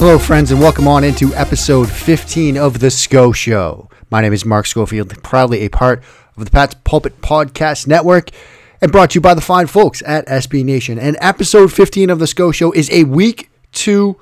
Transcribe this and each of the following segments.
Hello, friends, and welcome on into episode 15 of The SCO Show. My name is Mark Schofield, proudly a part of the Pat's Pulpit Podcast Network, and brought to you by the fine folks at SB Nation. And episode 15 of The SCO Show is a week two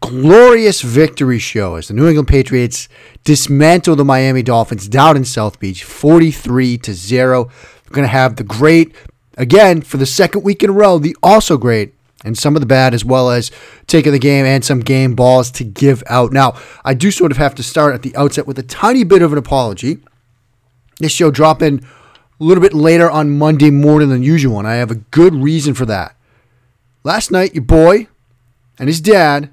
glorious victory show as the New England Patriots dismantle the Miami Dolphins down in South Beach, 43 to 0. We're going to have the great, again, for the second week in a row, the also great and some of the bad, as well as taking the game and some game balls to give out. Now, I do sort of have to start at the outset with a tiny bit of an apology. This show dropping a little bit later on Monday morning than usual, and I have a good reason for that. Last night, your boy and his dad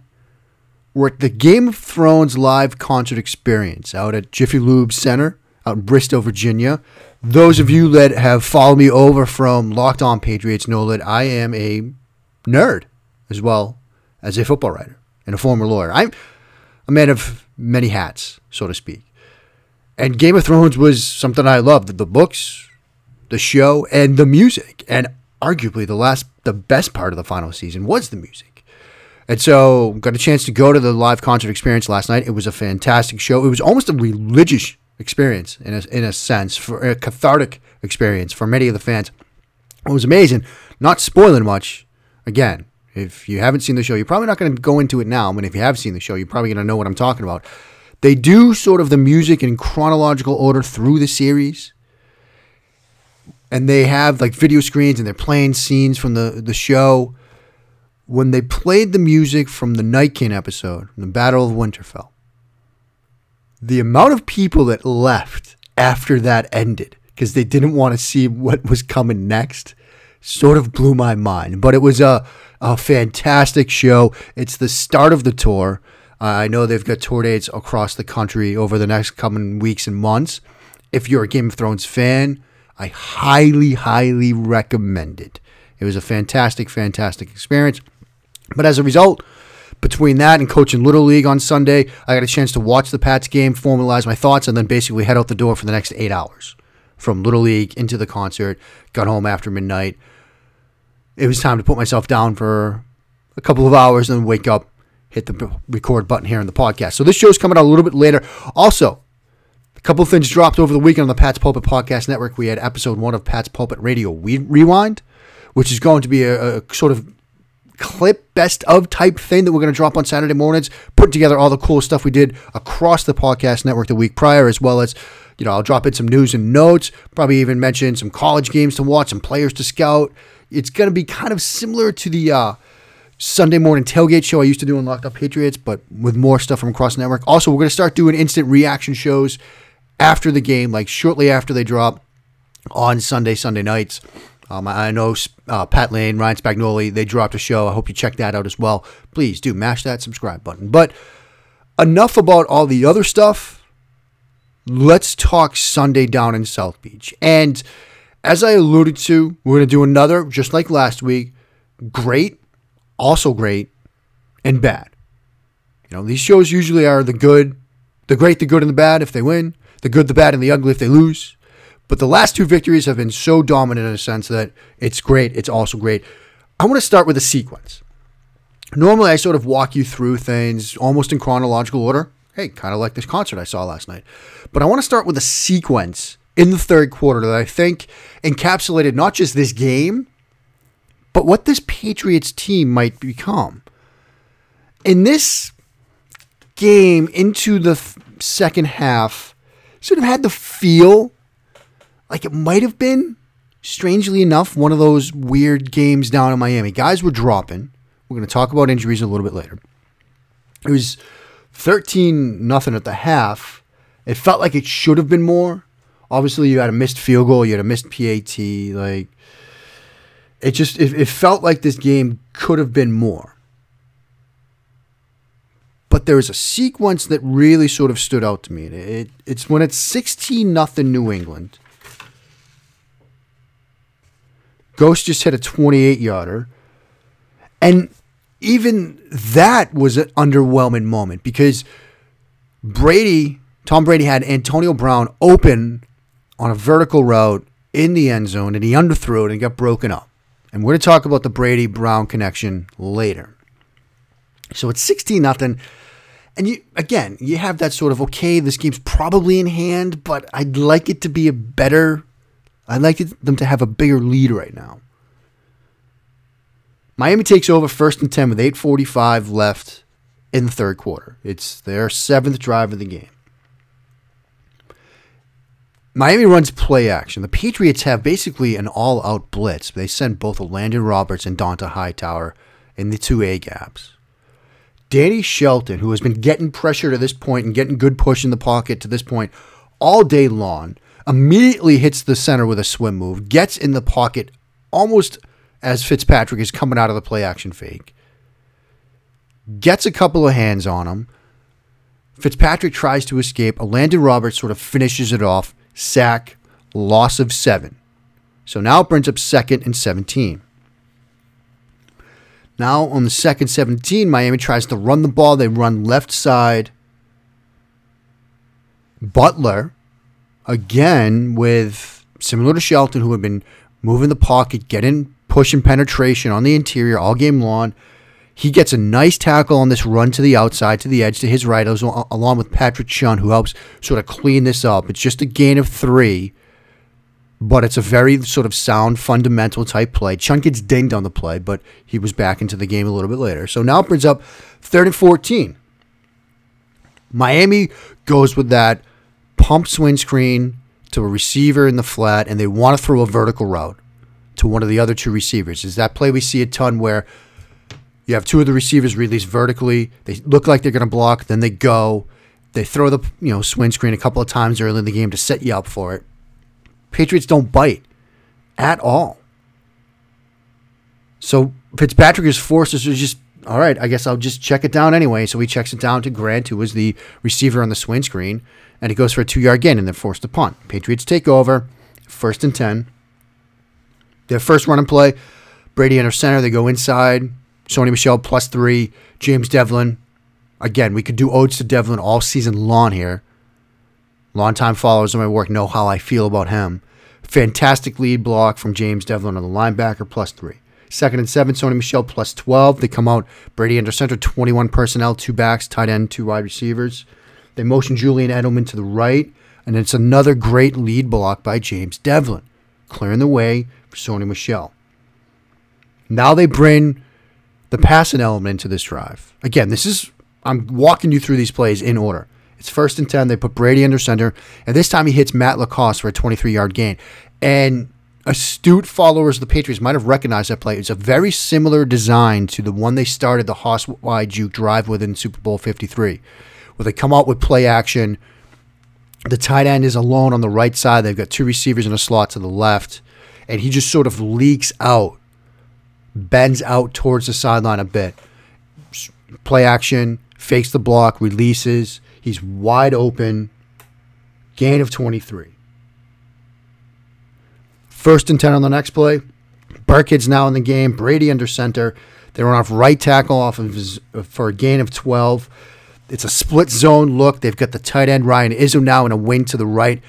were at the Game of Thrones live concert experience out at Jiffy Lube Center out in Bristow, Virginia. Those of you that have followed me over from Locked On Patriots know that I am a nerd as well as a football writer and a former lawyer. I'm a man of many hats, so to speak. And Game of Thrones was something I loved the books, the show, and the music. And arguably, the last, the best part of the final season was the music. And so, got a chance to go to the live concert experience last night. It was a fantastic show. It was almost a religious experience in a, in a sense, for a cathartic experience for many of the fans. It was amazing. Not spoiling much, again, if you haven't seen the show, you're probably not going to go into it now. But if you have seen the show, you're probably going to know what I'm talking about. They do sort of the music in chronological order through the series. And they have like video screens and they're playing scenes from the, the show. When they played the music from the Night King episode, the Battle of Winterfell, the amount of people that left after that ended because they didn't want to see what was coming next sort of blew my mind. But it was a, a fantastic show. It's the start of the tour. Uh, I know they've got tour dates across the country over the next coming weeks and months. If you're a Game of Thrones fan, I highly, highly recommend it. It was a fantastic, fantastic experience. But as a result, between that and coaching Little League on Sunday, I got a chance to watch the Pats game, formalize my thoughts, and then basically head out the door for the next eight hours. From Little League into the concert, got home after midnight, it was time to put myself down for a couple of hours and then wake up, hit the record button here in the podcast. So this show's coming out a little bit later. Also, a couple of things dropped over the weekend on the Pat's Pulpit Podcast Network. We had episode one of Pat's Pulpit Radio Rewind, which is going to be a, a sort of clip best of type thing that we're going to drop on Saturday mornings, putting together all the cool stuff we did across the podcast network the week prior, as well as, you know, I'll drop in some news and notes, probably even mention some college games to watch, some players to scout, it's going to be kind of similar to the uh, Sunday morning tailgate show I used to do on Locked Up Patriots, but with more stuff from across the network. Also, we're going to start doing instant reaction shows after the game, like shortly after they drop on Sunday, Sunday nights. Um, I know uh, Pat Lane, Ryan Spagnoli, they dropped a show. I hope you check that out as well. Please do mash that subscribe button. But enough about all the other stuff. Let's talk Sunday down in South Beach. And as I alluded to, we're going to do another, just like last week, great, also great, and bad. You know, these shows usually are the good, the great, the good, and the bad if they win, the good, the bad, and the ugly if they lose. But the last two victories have been so dominant in a sense that it's great, it's also great. I want to start with a sequence. Normally, I sort of walk you through things almost in chronological order. Hey, kind of like this concert I saw last night. But I want to start with a sequence in the third quarter that I think encapsulated not just this game, but what this Patriots team might become. In this game into the th- second half, sort of had the feel like it might have been, strangely enough, one of those weird games down in Miami. Guys were dropping. We're going to talk about injuries a little bit later. It was 13 nothing at the half. It felt like it should have been more obviously you had a missed field goal, you had a missed PAT. Like it just it, it felt like this game could have been more. But there was a sequence that really sort of stood out to me. It, it it's when it's sixteen nothing New England. Ghost just hit a twenty eight yarder, and even that was an underwhelming moment because Brady, Tom Brady had Antonio Brown open on a vertical route in the end zone and he underthrew it and got broken up. And we're going to talk about the Brady Brown connection later. So it's 16 nothing. And you again, you have that sort of okay, this game's probably in hand, but I'd like it to be a better I'd like it, them to have a bigger lead right now. Miami takes over first and 10 with 8:45 left in the third quarter. It's their seventh drive of the game. Miami runs play action. The Patriots have basically an all out blitz. They send both Elandon Roberts and Dont'a Hightower in the two A gaps. Danny Shelton, who has been getting pressure to this point and getting good push in the pocket to this point all day long, immediately hits the center with a swim move, gets in the pocket almost as Fitzpatrick is coming out of the play action fake, gets a couple of hands on him. Fitzpatrick tries to escape. Elandon Roberts sort of finishes it off sack, loss of seven. So now it brings up second and 17. Now on the second 17, Miami tries to run the ball. They run left side. Butler, again, with similar to Shelton, who had been moving the pocket, getting pushing penetration on the interior all game long. He gets a nice tackle on this run to the outside, to the edge, to his right, along with Patrick Chung, who helps sort of clean this up. It's just a gain of three, but it's a very sort of sound, fundamental type play. Chung gets dinged on the play, but he was back into the game a little bit later. So now it brings up third and 14. Miami goes with that pump swing screen to a receiver in the flat, and they want to throw a vertical route to one of the other two receivers. Is that play we see a ton where you have two of the receivers released vertically. They look like they're going to block, then they go. They throw the you know swing screen a couple of times early in the game to set you up for it. Patriots don't bite at all. So Fitzpatrick is forced to just all right. I guess I'll just check it down anyway. So he checks it down to Grant, who was the receiver on the swing screen, and he goes for a two-yard gain and then forced to punt. Patriots take over, first and ten. Their first run and play, Brady under center. They go inside. Sony Michel plus three. James Develin. Again, we could do odes to Develin all season long here. Longtime followers of my work know how I feel about him. Fantastic lead block from James Develin on the linebacker, plus three. Second and seven, Sony Michel plus 12. They come out, Brady under center, 21 personnel, two backs, tight end, two wide receivers. They motion Julian Edelman to the right, and it's another great lead block by James Develin, clearing the way for Sony Michel. Now they bring the passing element into this drive. Again, this is I'm walking you through these plays in order. It's first and 10. They put Brady under center, and this time he hits Matt LaCosse for a 23 yard gain. And astute followers of the Patriots might have recognized that play. It's a very similar design to the one they started the Hoss Y Juke drive with in Super Bowl 53, where they come out with play action. The tight end is alone on the right side. They've got two receivers in a slot to the left, and he just sort of leaks out bends out towards the sideline a bit. Play action, fakes the block, releases. He's wide open. Gain of 23. First and 10 on the next play. Burkhead's now in the game. Brady under center. They run off right tackle off of his, for a gain of 12. It's a split zone look. They've got the tight end Ryan Izzo now in a wing to the right.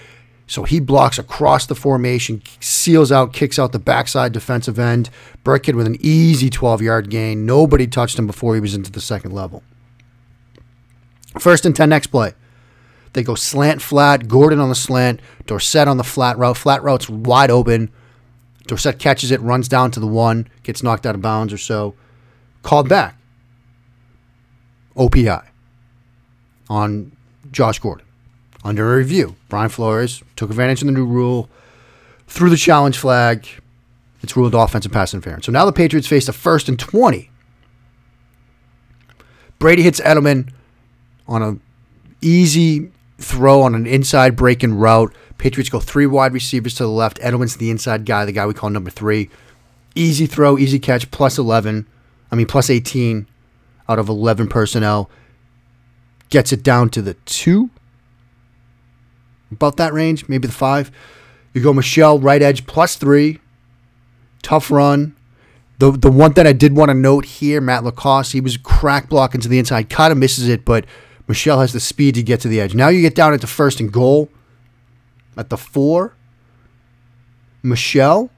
So he blocks across the formation, seals out, kicks out the backside defensive end. Burkhead with an easy 12 yard gain. Nobody touched him before he was into the second level. First and 10 next play. They go slant flat, Gordon on the slant, Dorsett on the flat route. Flat route's wide open. Dorsett catches it, runs down to the one, gets knocked out of bounds or so. Called back. OPI on Josh Gordon under review. Brian Flores took advantage of the new rule, threw the challenge flag. It's ruled offensive pass interference. So now the Patriots face a first and 20. Brady hits Edelman on an easy throw on an inside break breaking route. Patriots go three wide receivers to the left. Edelman's the inside guy, the guy we call number three. Easy throw, easy catch, plus 11. I mean, plus 18 out of 11 personnel. Gets it down to the two about that range, maybe the five. You go Michel, right edge, plus three. Tough run. The the one that I did want to note here, Matt LaCosse, he was crack blocking to the inside, kind of misses it, but Michel has the speed to get to the edge. Now you get down at the first and goal at the four. Michel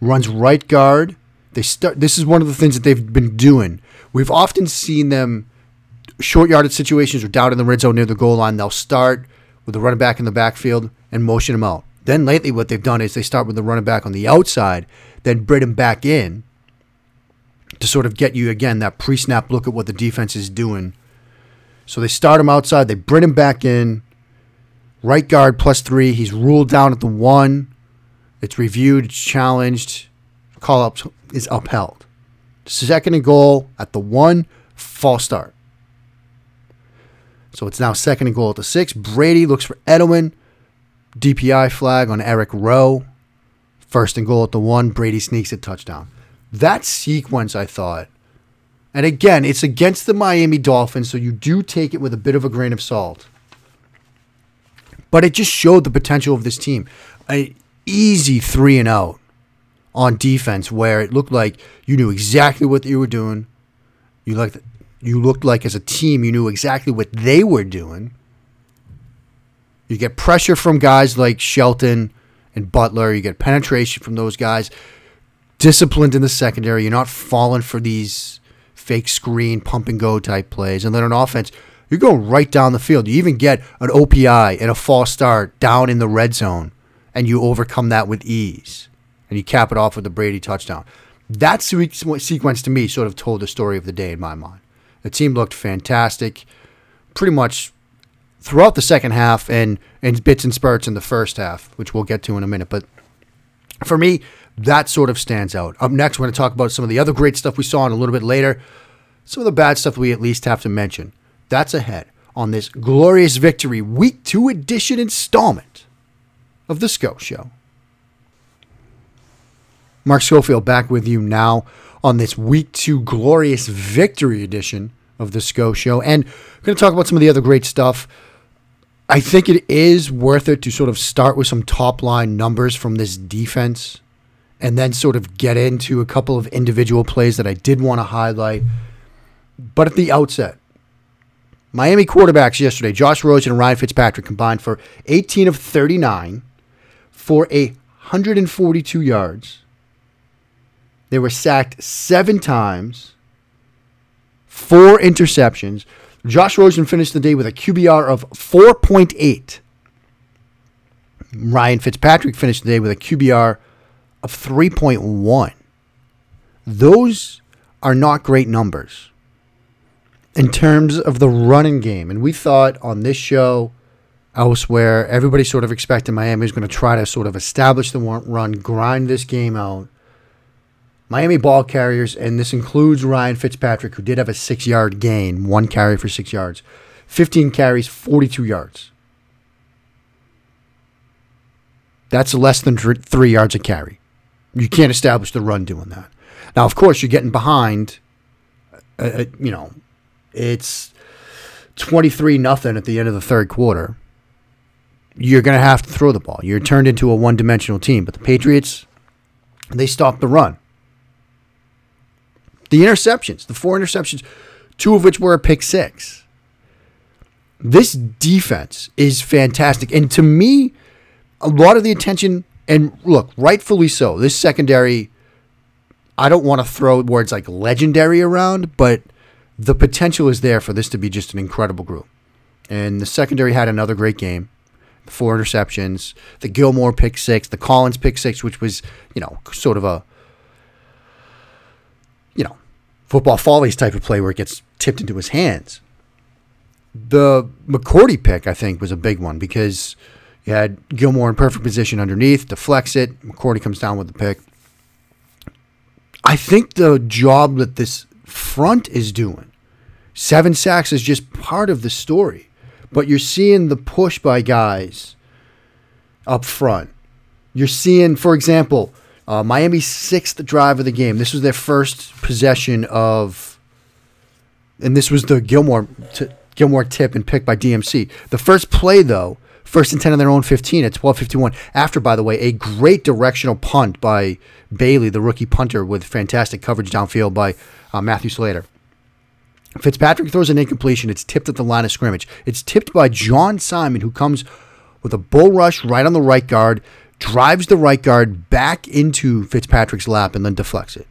runs right guard. They start. This is one of the things that they've been doing. We've often seen them short yarded situations or down in the red zone near the goal line, they'll start with the running back in the backfield and motion him out. Then lately, what they've done is they start with the running back on the outside, then bring him back in to sort of get you again that pre snap look at what the defense is doing. So they start him outside, they bring him back in. Right guard plus three. He's ruled down at the one. It's reviewed, it's challenged. Call up is upheld. Second and goal at the one, false start. So it's now second and goal at the six. Brady looks for Edelman. DPI flag on Eric Rowe. First and goal at the one. Brady sneaks a touchdown. That sequence, I thought, and again, it's against the Miami Dolphins, so you do take it with a bit of a grain of salt. But it just showed the potential of this team. An easy three and out on defense, where it looked like you knew exactly what you were doing. You like you looked like as a team you knew exactly what they were doing. You get pressure from guys like Shelton and Butler. You get penetration from those guys. Disciplined in the secondary. You're not falling for these fake screen, pump and go type plays. And then on offense, you're going right down the field. You even get an OPI and a false start down in the red zone, and you overcome that with ease. And you cap it off with the Brady touchdown. That sequence to me sort of told the story of the day in my mind. The team looked fantastic. Pretty much throughout the second half and, and bits and spurts in the first half, which we'll get to in a minute. But for me, that sort of stands out. Up next, we're going to talk about some of the other great stuff we saw in a little bit later. Some of the bad stuff we at least have to mention. That's ahead on this glorious victory week two edition installment of the SCO Show. Mark Schofield back with you now on this week two glorious victory edition of the SCO Show. And we're going to talk about some of the other great stuff. I think it is worth it to sort of start with some top line numbers from this defense and then sort of get into a couple of individual plays that I did want to highlight. But at the outset, Miami quarterbacks yesterday, Josh Rosen and Ryan Fitzpatrick combined for 18 of 39 for 142 yards. They were sacked seven times, four interceptions, Josh Rosen finished the day with a QBR of 4.8. Ryan Fitzpatrick finished the day with a QBR of 3.1. Those are not great numbers in terms of the running game. And we thought on this show, elsewhere, everybody sort of expected Miami was going to try to sort of establish the run, grind this game out. Miami ball carriers, and this includes Ryan Fitzpatrick, who did have a six yard gain, one carry for six yards, 15 carries, 42 yards. That's less than three yards a carry. You can't establish the run doing that. Now, of course, you're getting behind. Uh, uh you know, it's 23 nothing at the end of the third quarter. You're going to have to throw the ball. You're turned into a one dimensional team. But the Patriots, they stopped the run. The interceptions, the four interceptions, two of which were a pick six. This defense is fantastic. And to me, a lot of the attention, and look, rightfully so, this secondary, I don't want to throw words like legendary around, but the potential is there for this to be just an incredible group. And the secondary had another great game. Four interceptions, the Gilmore pick six, the Collins pick six, which was, you know, sort of a you know, football follies type of play where it gets tipped into his hands. The McCourty pick, I think, was a big one because you had Gilmore in perfect position underneath, deflects it. McCourty comes down with the pick. I think the job that this front is doing, seven sacks is just part of the story. But you're seeing the push by guys up front. You're seeing, for example, uh, Miami's sixth drive of the game. This was their first possession of, and this was the Gilmore t- Gilmore tip and pick by DMC. The first play though, first and ten on their own 15 at 12:51. After, by the way, a great directional punt by Bailey, the rookie punter, with fantastic coverage downfield by uh, Matthew Slater. Fitzpatrick throws an incompletion. It's tipped at the line of scrimmage. It's tipped by John Simon, who comes with a bull rush right on the right guard drives the right guard back into Fitzpatrick's lap and then deflects it.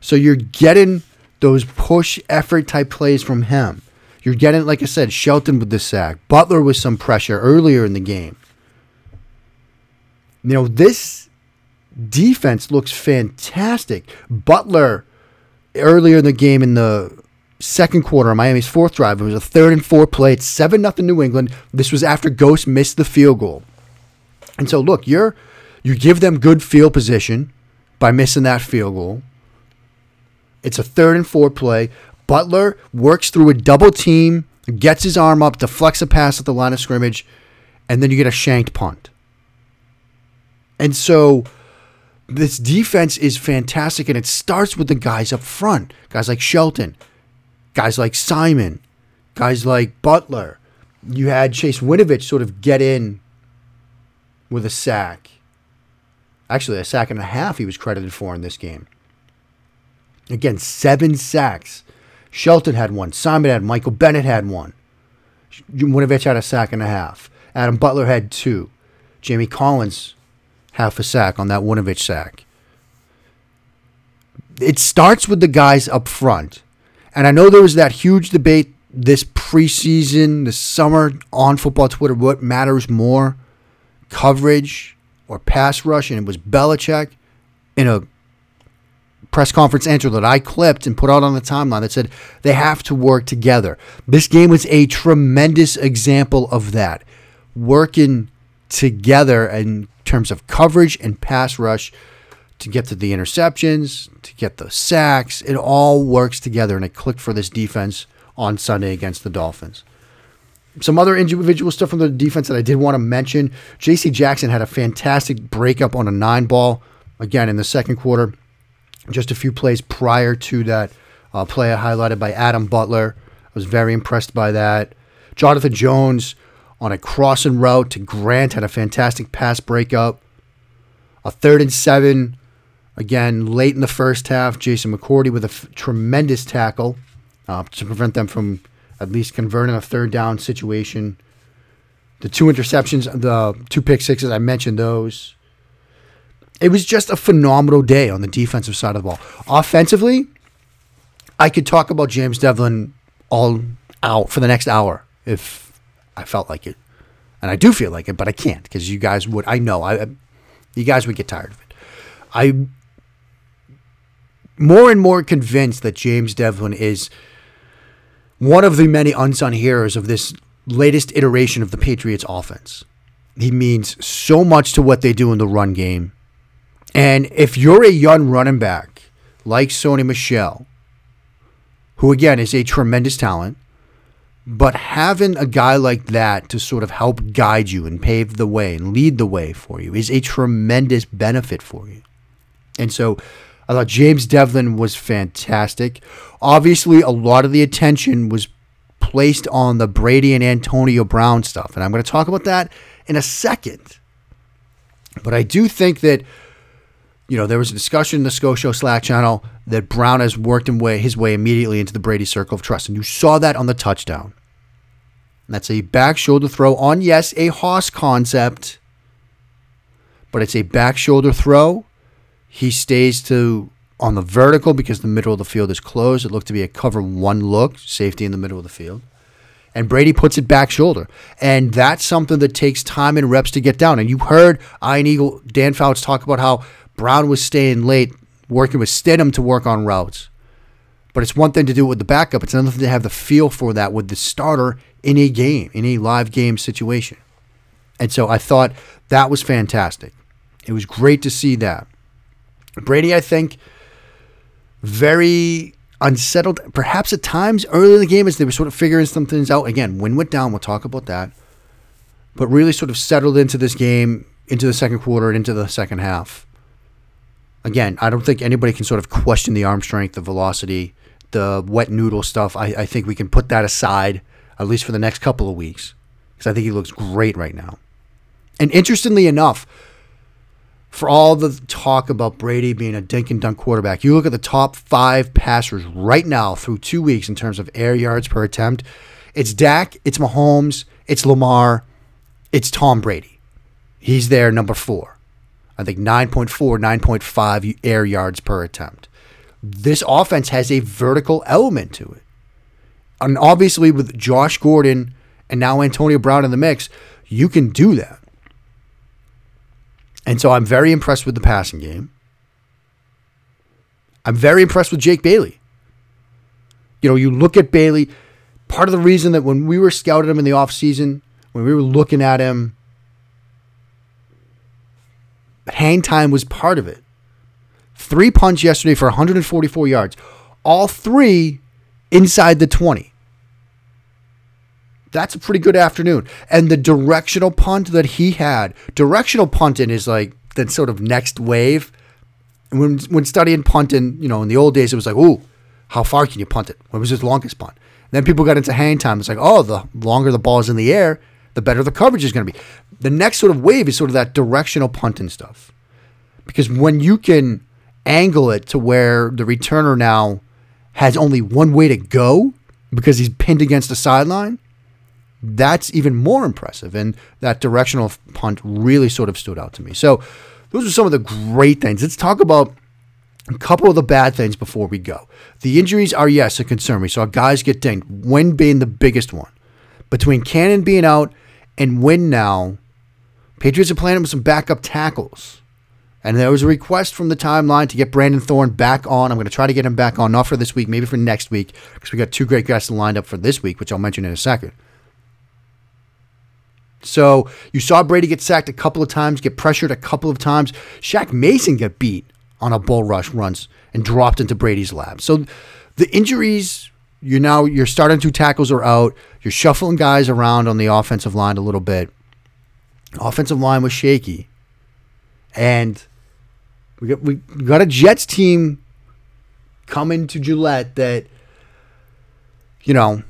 So you're getting those push effort type plays from him. You're getting, like I said, Shelton with the sack, Butler with some pressure earlier in the game. You know, this defense looks fantastic. Butler earlier in the game in the second quarter, Miami's fourth drive, it was a third and four play. It's seven nothing New England. This was after Ghost missed the field goal. And so look, you're you give them good field position by missing that field goal. It's a third and four play. Butler works through a double team, gets his arm up, deflects a pass at the line of scrimmage, and then you get a shanked punt. And so this defense is fantastic, and it starts with the guys up front. Guys like Shelton, guys like Simon, guys like Butler. You had Chase Winovich sort of get in with a sack. Actually, a sack and a half he was credited for in this game. Again, seven sacks. Shelton had one. Simon had Michael Bennett had one. Winovich had a sack and a half. Adam Butler had two. Jamie Collins half a sack on that Winovich sack. It starts with the guys up front. And I know there was that huge debate this preseason, this summer on football Twitter what matters more, coverage or pass rush. And it was Belichick in a press conference answer that I clipped and put out on the timeline that said they have to work together. This game was a tremendous example of that. Working together in terms of coverage and pass rush to get to the interceptions, to get the sacks. It all works together, and it clicked for this defense on Sunday against the Dolphins. Some other individual stuff from the defense that I did want to mention. J.C. Jackson had a fantastic breakup on a nine ball, again, in the second quarter. Just a few plays prior to that uh, play highlighted by Adam Butler. I was very impressed by that. Jonathan Jones on a crossing route to Grant had a fantastic pass breakup. A third and seven, again, late in the first half. Jason McCourty with a f- tremendous tackle uh, to prevent them from at least converting a third down situation. The two interceptions, the two pick sixes, I mentioned those. It was just a phenomenal day on the defensive side of the ball. Offensively, I could talk about James Develin all out for the next hour if I felt like it, and I do feel like it, but I can't because you guys would. I know I, you guys would get tired of it. I'm more and more convinced that James Develin is one of the many unsung heroes of this latest iteration of the Patriots offense. He means so much to what they do in the run game. And if you're a young running back like Sony Michel, who again is a tremendous talent, but having a guy like that to sort of help guide you and pave the way and lead the way for you is a tremendous benefit for you. And so I thought James Develin was fantastic. Obviously, a lot of the attention was placed on the Brady and Antonio Brown stuff. And I'm going to talk about that in a second. But I do think that, you know, there was a discussion in the Scotia Slack channel that Brown has worked his way immediately into the Brady circle of trust. And you saw that on the touchdown. That's a back shoulder throw on, yes, a Hoss concept, but it's a back shoulder throw. He stays to on the vertical because the middle of the field is closed. It looked to be a cover one look, safety in the middle of the field. And Brady puts it back shoulder. And that's something that takes time and reps to get down. And you heard Ian Eagle, Dan Fouts talk about how Brown was staying late, working with Stidham to work on routes. But it's one thing to do it with the backup. It's another thing to have the feel for that with the starter in a game, in a live game situation. And so I thought that was fantastic. It was great to see that. Brady, I think, very unsettled, perhaps at times early in the game as they were sort of figuring some things out. Again, wind went down. We'll talk about that. But really sort of settled into this game, into the second quarter, and into the second half. Again, I don't think anybody can sort of question the arm strength, the velocity, the wet noodle stuff. I, I think we can put that aside at least for the next couple of weeks, because I think he looks great right now. And interestingly enough, for all the talk about Brady being a dink and dunk quarterback, you look at the top five passers right now through two weeks in terms of air yards per attempt. It's Dak, it's Mahomes, it's Lamar, it's Tom Brady. He's there, number four. I think 9.4, 9.5 air yards per attempt. This offense has a vertical element to it. And obviously, with Josh Gordon and now Antonio Brown in the mix, you can do that. And so I'm very impressed with the passing game. I'm very impressed with Jake Bailey. You know, you look at Bailey, part of the reason that when we were scouting him in the offseason, when we were looking at him, hang time was part of it. Three punts yesterday for 144 yards, all three inside the 20. That's a pretty good afternoon. And the directional punt that he had, directional punting is like the sort of next wave. When when studying punting, you know, in the old days, it was like, ooh, how far can you punt it? What was his longest punt? And then people got into hang time. It's like, oh, the longer the ball is in the air, the better the coverage is going to be. The next sort of wave is sort of that directional punting stuff. Because when you can angle it to where the returner now has only one way to go because he's pinned against the sideline, that's even more impressive. And that directional punt really sort of stood out to me. So those are some of the great things. Let's talk about a couple of the bad things before we go. The injuries are, yes, a concern. We saw guys get dinged, Wynn being the biggest one. Between Cannon being out and Wynn now, Patriots are playing with some backup tackles. And there was a request from the timeline to get Brandon Thorn back on. I'm going to try to get him back on, not for this week, maybe for next week, because we got two great guys lined up for this week, which I'll mention in a second. So you saw Brady get sacked a couple of times, get pressured a couple of times. Shaq Mason got beat on a bull rush once and dropped into Brady's lap. So the injuries, you're now your starting two tackles are out. You're shuffling guys around on the offensive line a little bit. Offensive line was shaky, and we got we got a Jets team coming to Gillette that you know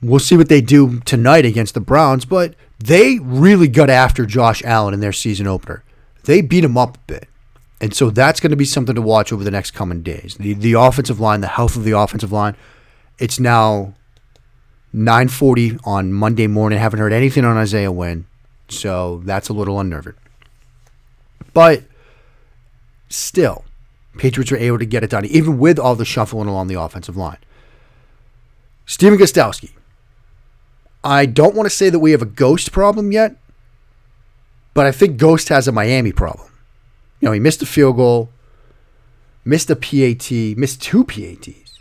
we'll see what they do tonight against the Browns, but they really got after Josh Allen in their season opener. They beat him up a bit. And so that's going to be something to watch over the next coming days. The the offensive line, the health of the offensive line. It's now 9:40 on Monday morning. Haven't heard anything on Isaiah Wynn. So that's a little unnerving. But still, Patriots were able to get it done, even with all the shuffling along the offensive line. Stephen Gostkowski, I don't want to say that we have a ghost problem yet, but I think Ghost has a Miami problem. You know, he missed a field goal, missed a PAT, missed two PATs.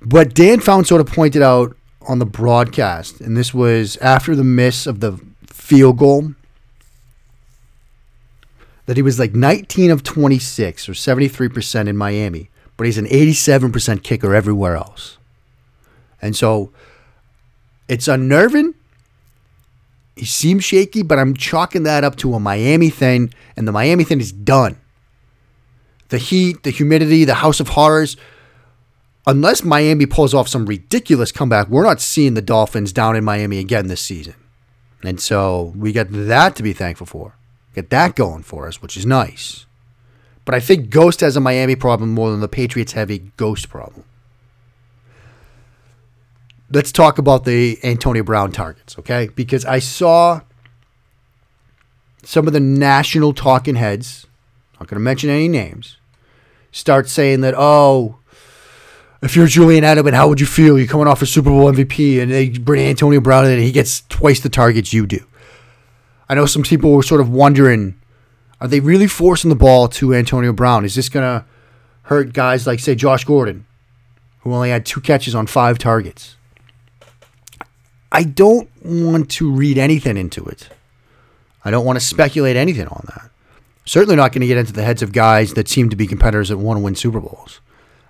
But Dan Fouts sort of pointed out on the broadcast, and this was after the miss of the field goal, that he was like 19 of 26 or 73% in Miami, but he's an 87% kicker everywhere else. And so it's unnerving. He seems shaky, but I'm chalking that up to a Miami thing, and the Miami thing is done. The heat, the humidity, the house of horrors. Unless Miami pulls off some ridiculous comeback, we're not seeing the Dolphins down in Miami again this season. And so we got that to be thankful for. Get that going for us, which is nice. But I think Ghost has a Miami problem more than the Patriots have a Ghost problem let's talk about the Antonio Brown targets, okay? Because I saw some of the national talking heads, not going to mention any names, start saying that, oh, if you're Julian Edelman, how would you feel? You're coming off a Super Bowl MVP and they bring Antonio Brown in and he gets twice the targets you do. I know some people were sort of wondering, are they really forcing the ball to Antonio Brown? Is this going to hurt guys like, say, Josh Gordon, who only had two catches on five targets? I don't want to read anything into it. I don't want to speculate anything on that. Certainly not going to get into the heads of guys that seem to be competitors that want to win Super Bowls.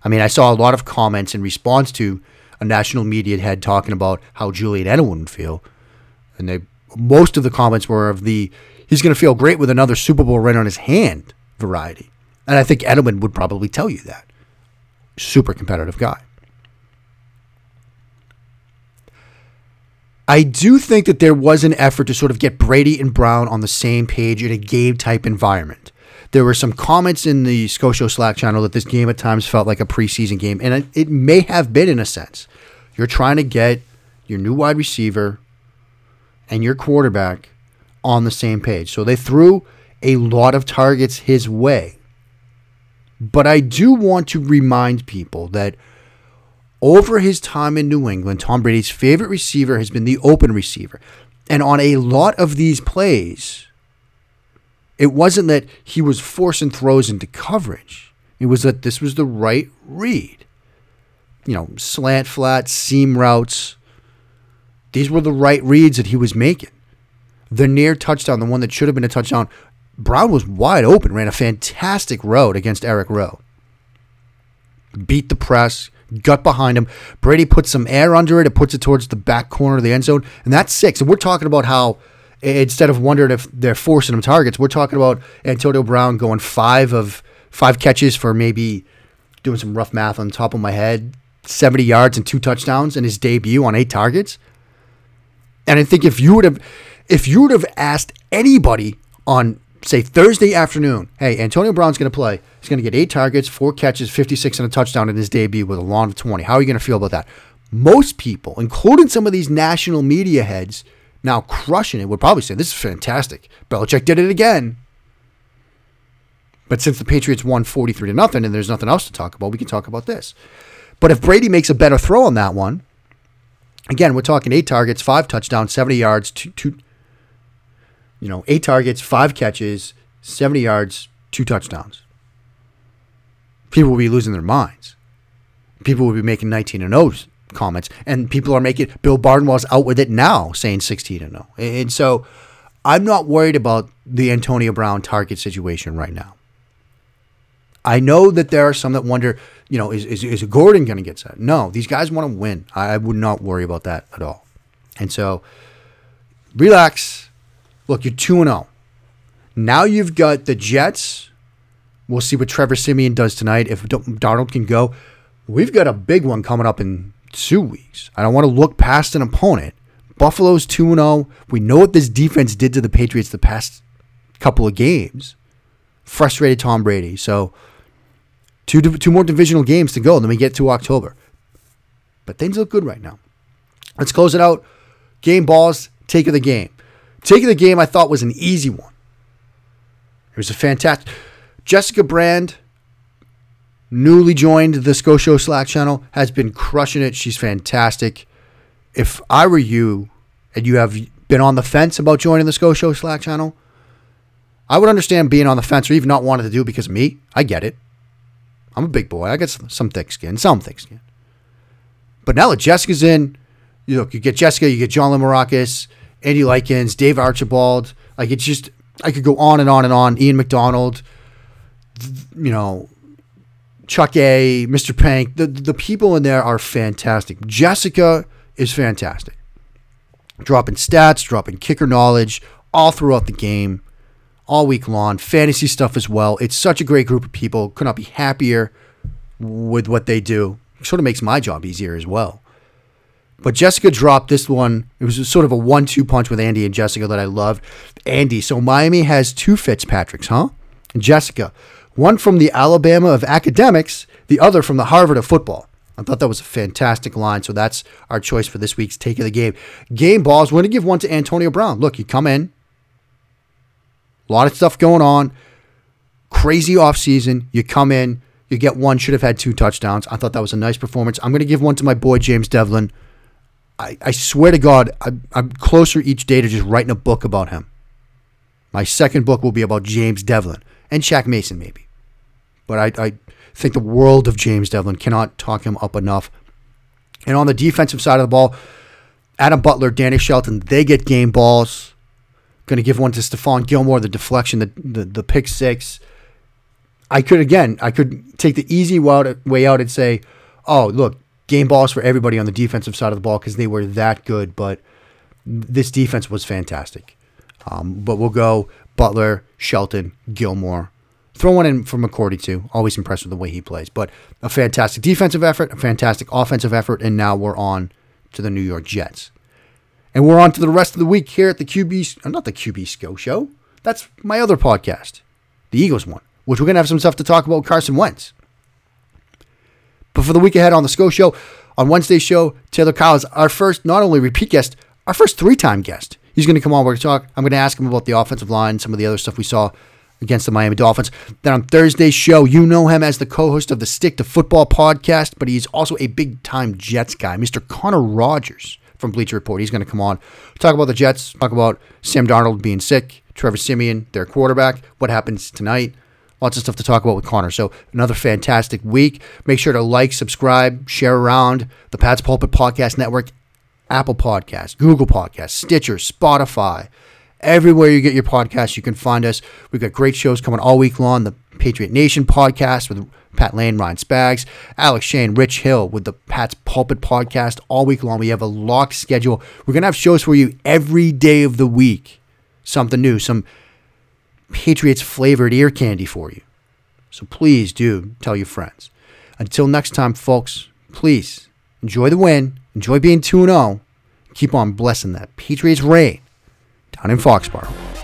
I mean, I saw a lot of comments in response to a national media head talking about how Julian Edelman would feel, and they most of the comments were of the he's going to feel great with another Super Bowl ring on his hand variety, and I think Edelman would probably tell you that. Super competitive guy. I do think that there was an effort to sort of get Brady and Brown on the same page in a game type environment. There were some comments in the Scotia Slack channel that this game at times felt like a preseason game, and it may have been in a sense. You're trying to get your new wide receiver and your quarterback on the same page. So they threw a lot of targets his way. But I do want to remind people that over his time in New England, Tom Brady's favorite receiver has been the open receiver. And on a lot of these plays, it wasn't that he was forcing throws into coverage. It was that this was the right read. You know, slant flat, seam routes. These were the right reads that he was making. The near touchdown, the one that should have been a touchdown, Brown was wide open, ran a fantastic route against Eric Rowe. Beat the press, gut behind him. Brady puts some air under it. It puts it towards the back corner of the end zone, and that's six. And we're talking about how instead of wondering if they're forcing him targets, we're talking about Antonio Brown going five of five catches for maybe doing some rough math on top of my head, 70 yards and two touchdowns in his debut on eight targets. And I think if you would have if you would have asked anybody on say Thursday afternoon, hey, Antonio Brown's going to play. He's going to get eight targets, four catches, 56 and a touchdown in his debut with a long of 20. How are you going to feel about that? Most people, including some of these national media heads, now crushing it, would probably say, this is fantastic. Belichick did it again. But since the Patriots won 43 to nothing and there's nothing else to talk about, we can talk about this. But if Brady makes a better throw on that one, again, we're talking eight targets, five touchdowns, 70 yards, two, two you know, eight targets, five catches, 70 yards, two touchdowns. People will be losing their minds. People will be making 19 and 0 comments, and people are making Bill Barnwell's out with it now, saying 16 and 0. And so I'm not worried about the Antonio Brown target situation right now. I know that there are some that wonder, you know, is, is, is Gordon going to get set? No, these guys want to win. I would not worry about that at all. And so relax Look, you're 2 0. Now you've got the Jets. We'll see what Trevor Siemian does tonight. If Darnold can go, we've got a big one coming up in two weeks. I don't want to look past an opponent. Buffalo's 2 0. We know what this defense did to the Patriots the past couple of games. Frustrated Tom Brady. So, two, two more divisional games to go, and then we get to October. But things look good right now. Let's close it out. Game balls, take of the game. Taking the game, I thought was an easy one. It was a fantastic. Jessica Brand, newly joined the Scotia Slack channel, has been crushing it. She's fantastic. If I were you and you have been on the fence about joining the Scotia Slack channel, I would understand being on the fence or even not wanting to do it because of me. I get it. I'm a big boy. I got some thick skin, some thick skin. But now that Jessica's in, you look, you get Jessica, you get John Lamarakis, Andy Likens, Dave Archibald. Like it's just I could go on and on and on. Ian McDonald, you know, Chuck A, Mr. Pank. The the people in there are fantastic. Jessica is fantastic. Dropping stats, dropping kicker knowledge all throughout the game, all week long. Fantasy stuff as well. It's such a great group of people. Could not be happier with what they do. Sort of makes my job easier as well. But Jessica dropped this one. It was sort of a one two punch with Andy and Jessica that I loved. Andy, so Miami has two Fitzpatricks, huh? Jessica, one from the Alabama of academics, the other from the Harvard of football. I thought that was a fantastic line. So that's our choice for this week's take of the game. Game balls. We're going to give one to Antonio Brown. Look, you come in, a lot of stuff going on, crazy offseason. You come in, you get one, should have had two touchdowns. I thought that was a nice performance. I'm going to give one to my boy, James Develin. I, I swear to God, I, I'm closer each day to just writing a book about him. My second book will be about James Develin and Shaq Mason, maybe. But I, I think the world of James Develin cannot talk him up enough. And on the defensive side of the ball, Adam Butler, Danny Shelton, they get game balls. Going to give one to Stephon Gilmore, the deflection, the, the, the pick six. I could, again, I could take the easy way out and say, oh, look, game balls for everybody on the defensive side of the ball because they were that good. But this defense was fantastic. Um, but we'll go Butler, Shelton, Gilmore. Throw one in for McCourty too. Always impressed with the way he plays. But a fantastic defensive effort, a fantastic offensive effort, and now we're on to the New York Jets. And we're on to the rest of the week here at the QB, uh, not the QB Sco Show. That's my other podcast, the Eagles one, which we're gonna have some stuff to talk about Carson Wentz. But for the week ahead on the SCO Show, on Wednesday's show, Taylor Collins, our first not only repeat guest, our first three time guest. He's going to come on. We're going to talk. I'm going to ask him about the offensive line, some of the other stuff we saw against the Miami Dolphins. Then on Thursday's show, you know him as the co host of the Stick to Football podcast, but he's also a big time Jets guy, Mr. Connor Rogers from Bleacher Report. He's going to come on, talk about the Jets, talk about Sam Darnold being sick, Trevor Siemian, their quarterback, what happens tonight. Lots of stuff to talk about with Connor. So another fantastic week. Make sure to like, subscribe, share around the Pat's Pulpit Podcast Network, Apple Podcasts, Google Podcasts, Stitcher, Spotify. Everywhere you get your podcasts, you can find us. We've got great shows coming all week long. The Patriot Nation podcast with Pat Lane, Ryan Spags, Alex Shane, Rich Hill with the Pat's Pulpit podcast all week long. We have a locked schedule. We're going to have shows for you every day of the week. Something new, some Patriots flavored ear candy for you. So please do tell your friends. Until next time, folks, please enjoy the win, enjoy being 2 0, keep on blessing that Patriots reign down in Foxborough.